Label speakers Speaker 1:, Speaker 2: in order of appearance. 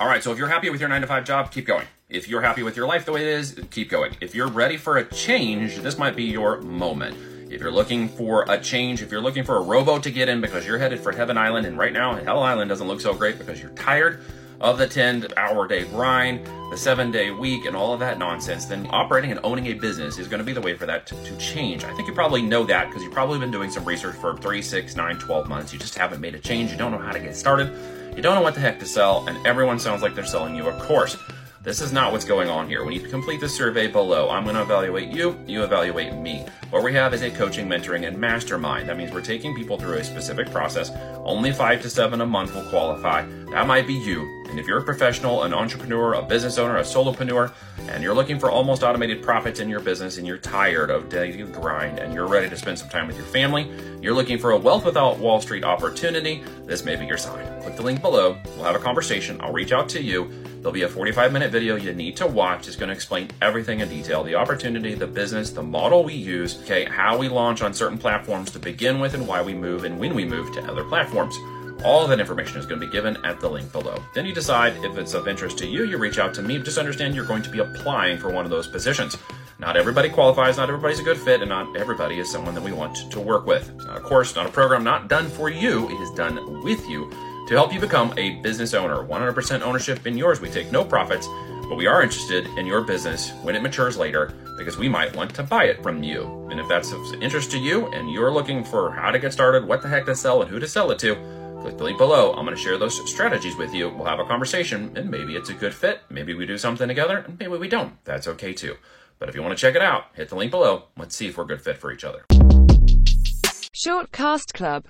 Speaker 1: All right, so if you're happy with your nine to five job, keep going. If you're happy with your life the way it is, keep going. If you're ready for a change, this might be your moment. If you're looking for a change, if you're looking for a rowboat to get in because you're headed for Heaven Island, and right now Hell Island doesn't look so great because you're tired of the 10 hour day grind, the seven day week, and all of that nonsense, then operating and owning a business is going to be the way for that to, to change. I think you probably know that because you've probably been doing some research for 3, 6, 9, 12 months. You just haven't made a change. You don't know how to get started. You don't know what the heck to sell, and everyone sounds like they're selling you a course. This is not what's going on here. When you complete the survey below, I'm going to evaluate you, you evaluate me. What we have is a coaching, mentoring, and mastermind. That means we're taking people through a specific process. Only five to seven a month will qualify. That might be you. And if you're a professional, an entrepreneur, a business owner, a solopreneur, and you're looking for almost automated profits in your business and you're tired of daily grind and you're ready to spend some time with your family, you're looking for a wealth without Wall Street opportunity, this may be your sign. Click the link below. We'll have a conversation. I'll reach out to you. There'll be a 45 minute video you need to watch. It's going to explain everything in detail the opportunity, the business, the model we use, okay, how we launch on certain platforms to begin with, and why we move and when we move to other platforms. All of that information is going to be given at the link below. Then you decide if it's of interest to you, you reach out to me. Just understand you're going to be applying for one of those positions. Not everybody qualifies, not everybody's a good fit, and not everybody is someone that we want to work with. It's not a course, not a program, not done for you. It is done with you to help you become a business owner. 100% ownership in yours. We take no profits, but we are interested in your business when it matures later because we might want to buy it from you. And if that's of interest to you and you're looking for how to get started, what the heck to sell, and who to sell it to, click the link below. I'm going to share those strategies with you. We'll have a conversation, and maybe it's a good fit. Maybe we do something together, and maybe we don't. That's okay too. But if you want to check it out, hit the link below. Let's see if we're a good fit for each other.
Speaker 2: Shortcast Club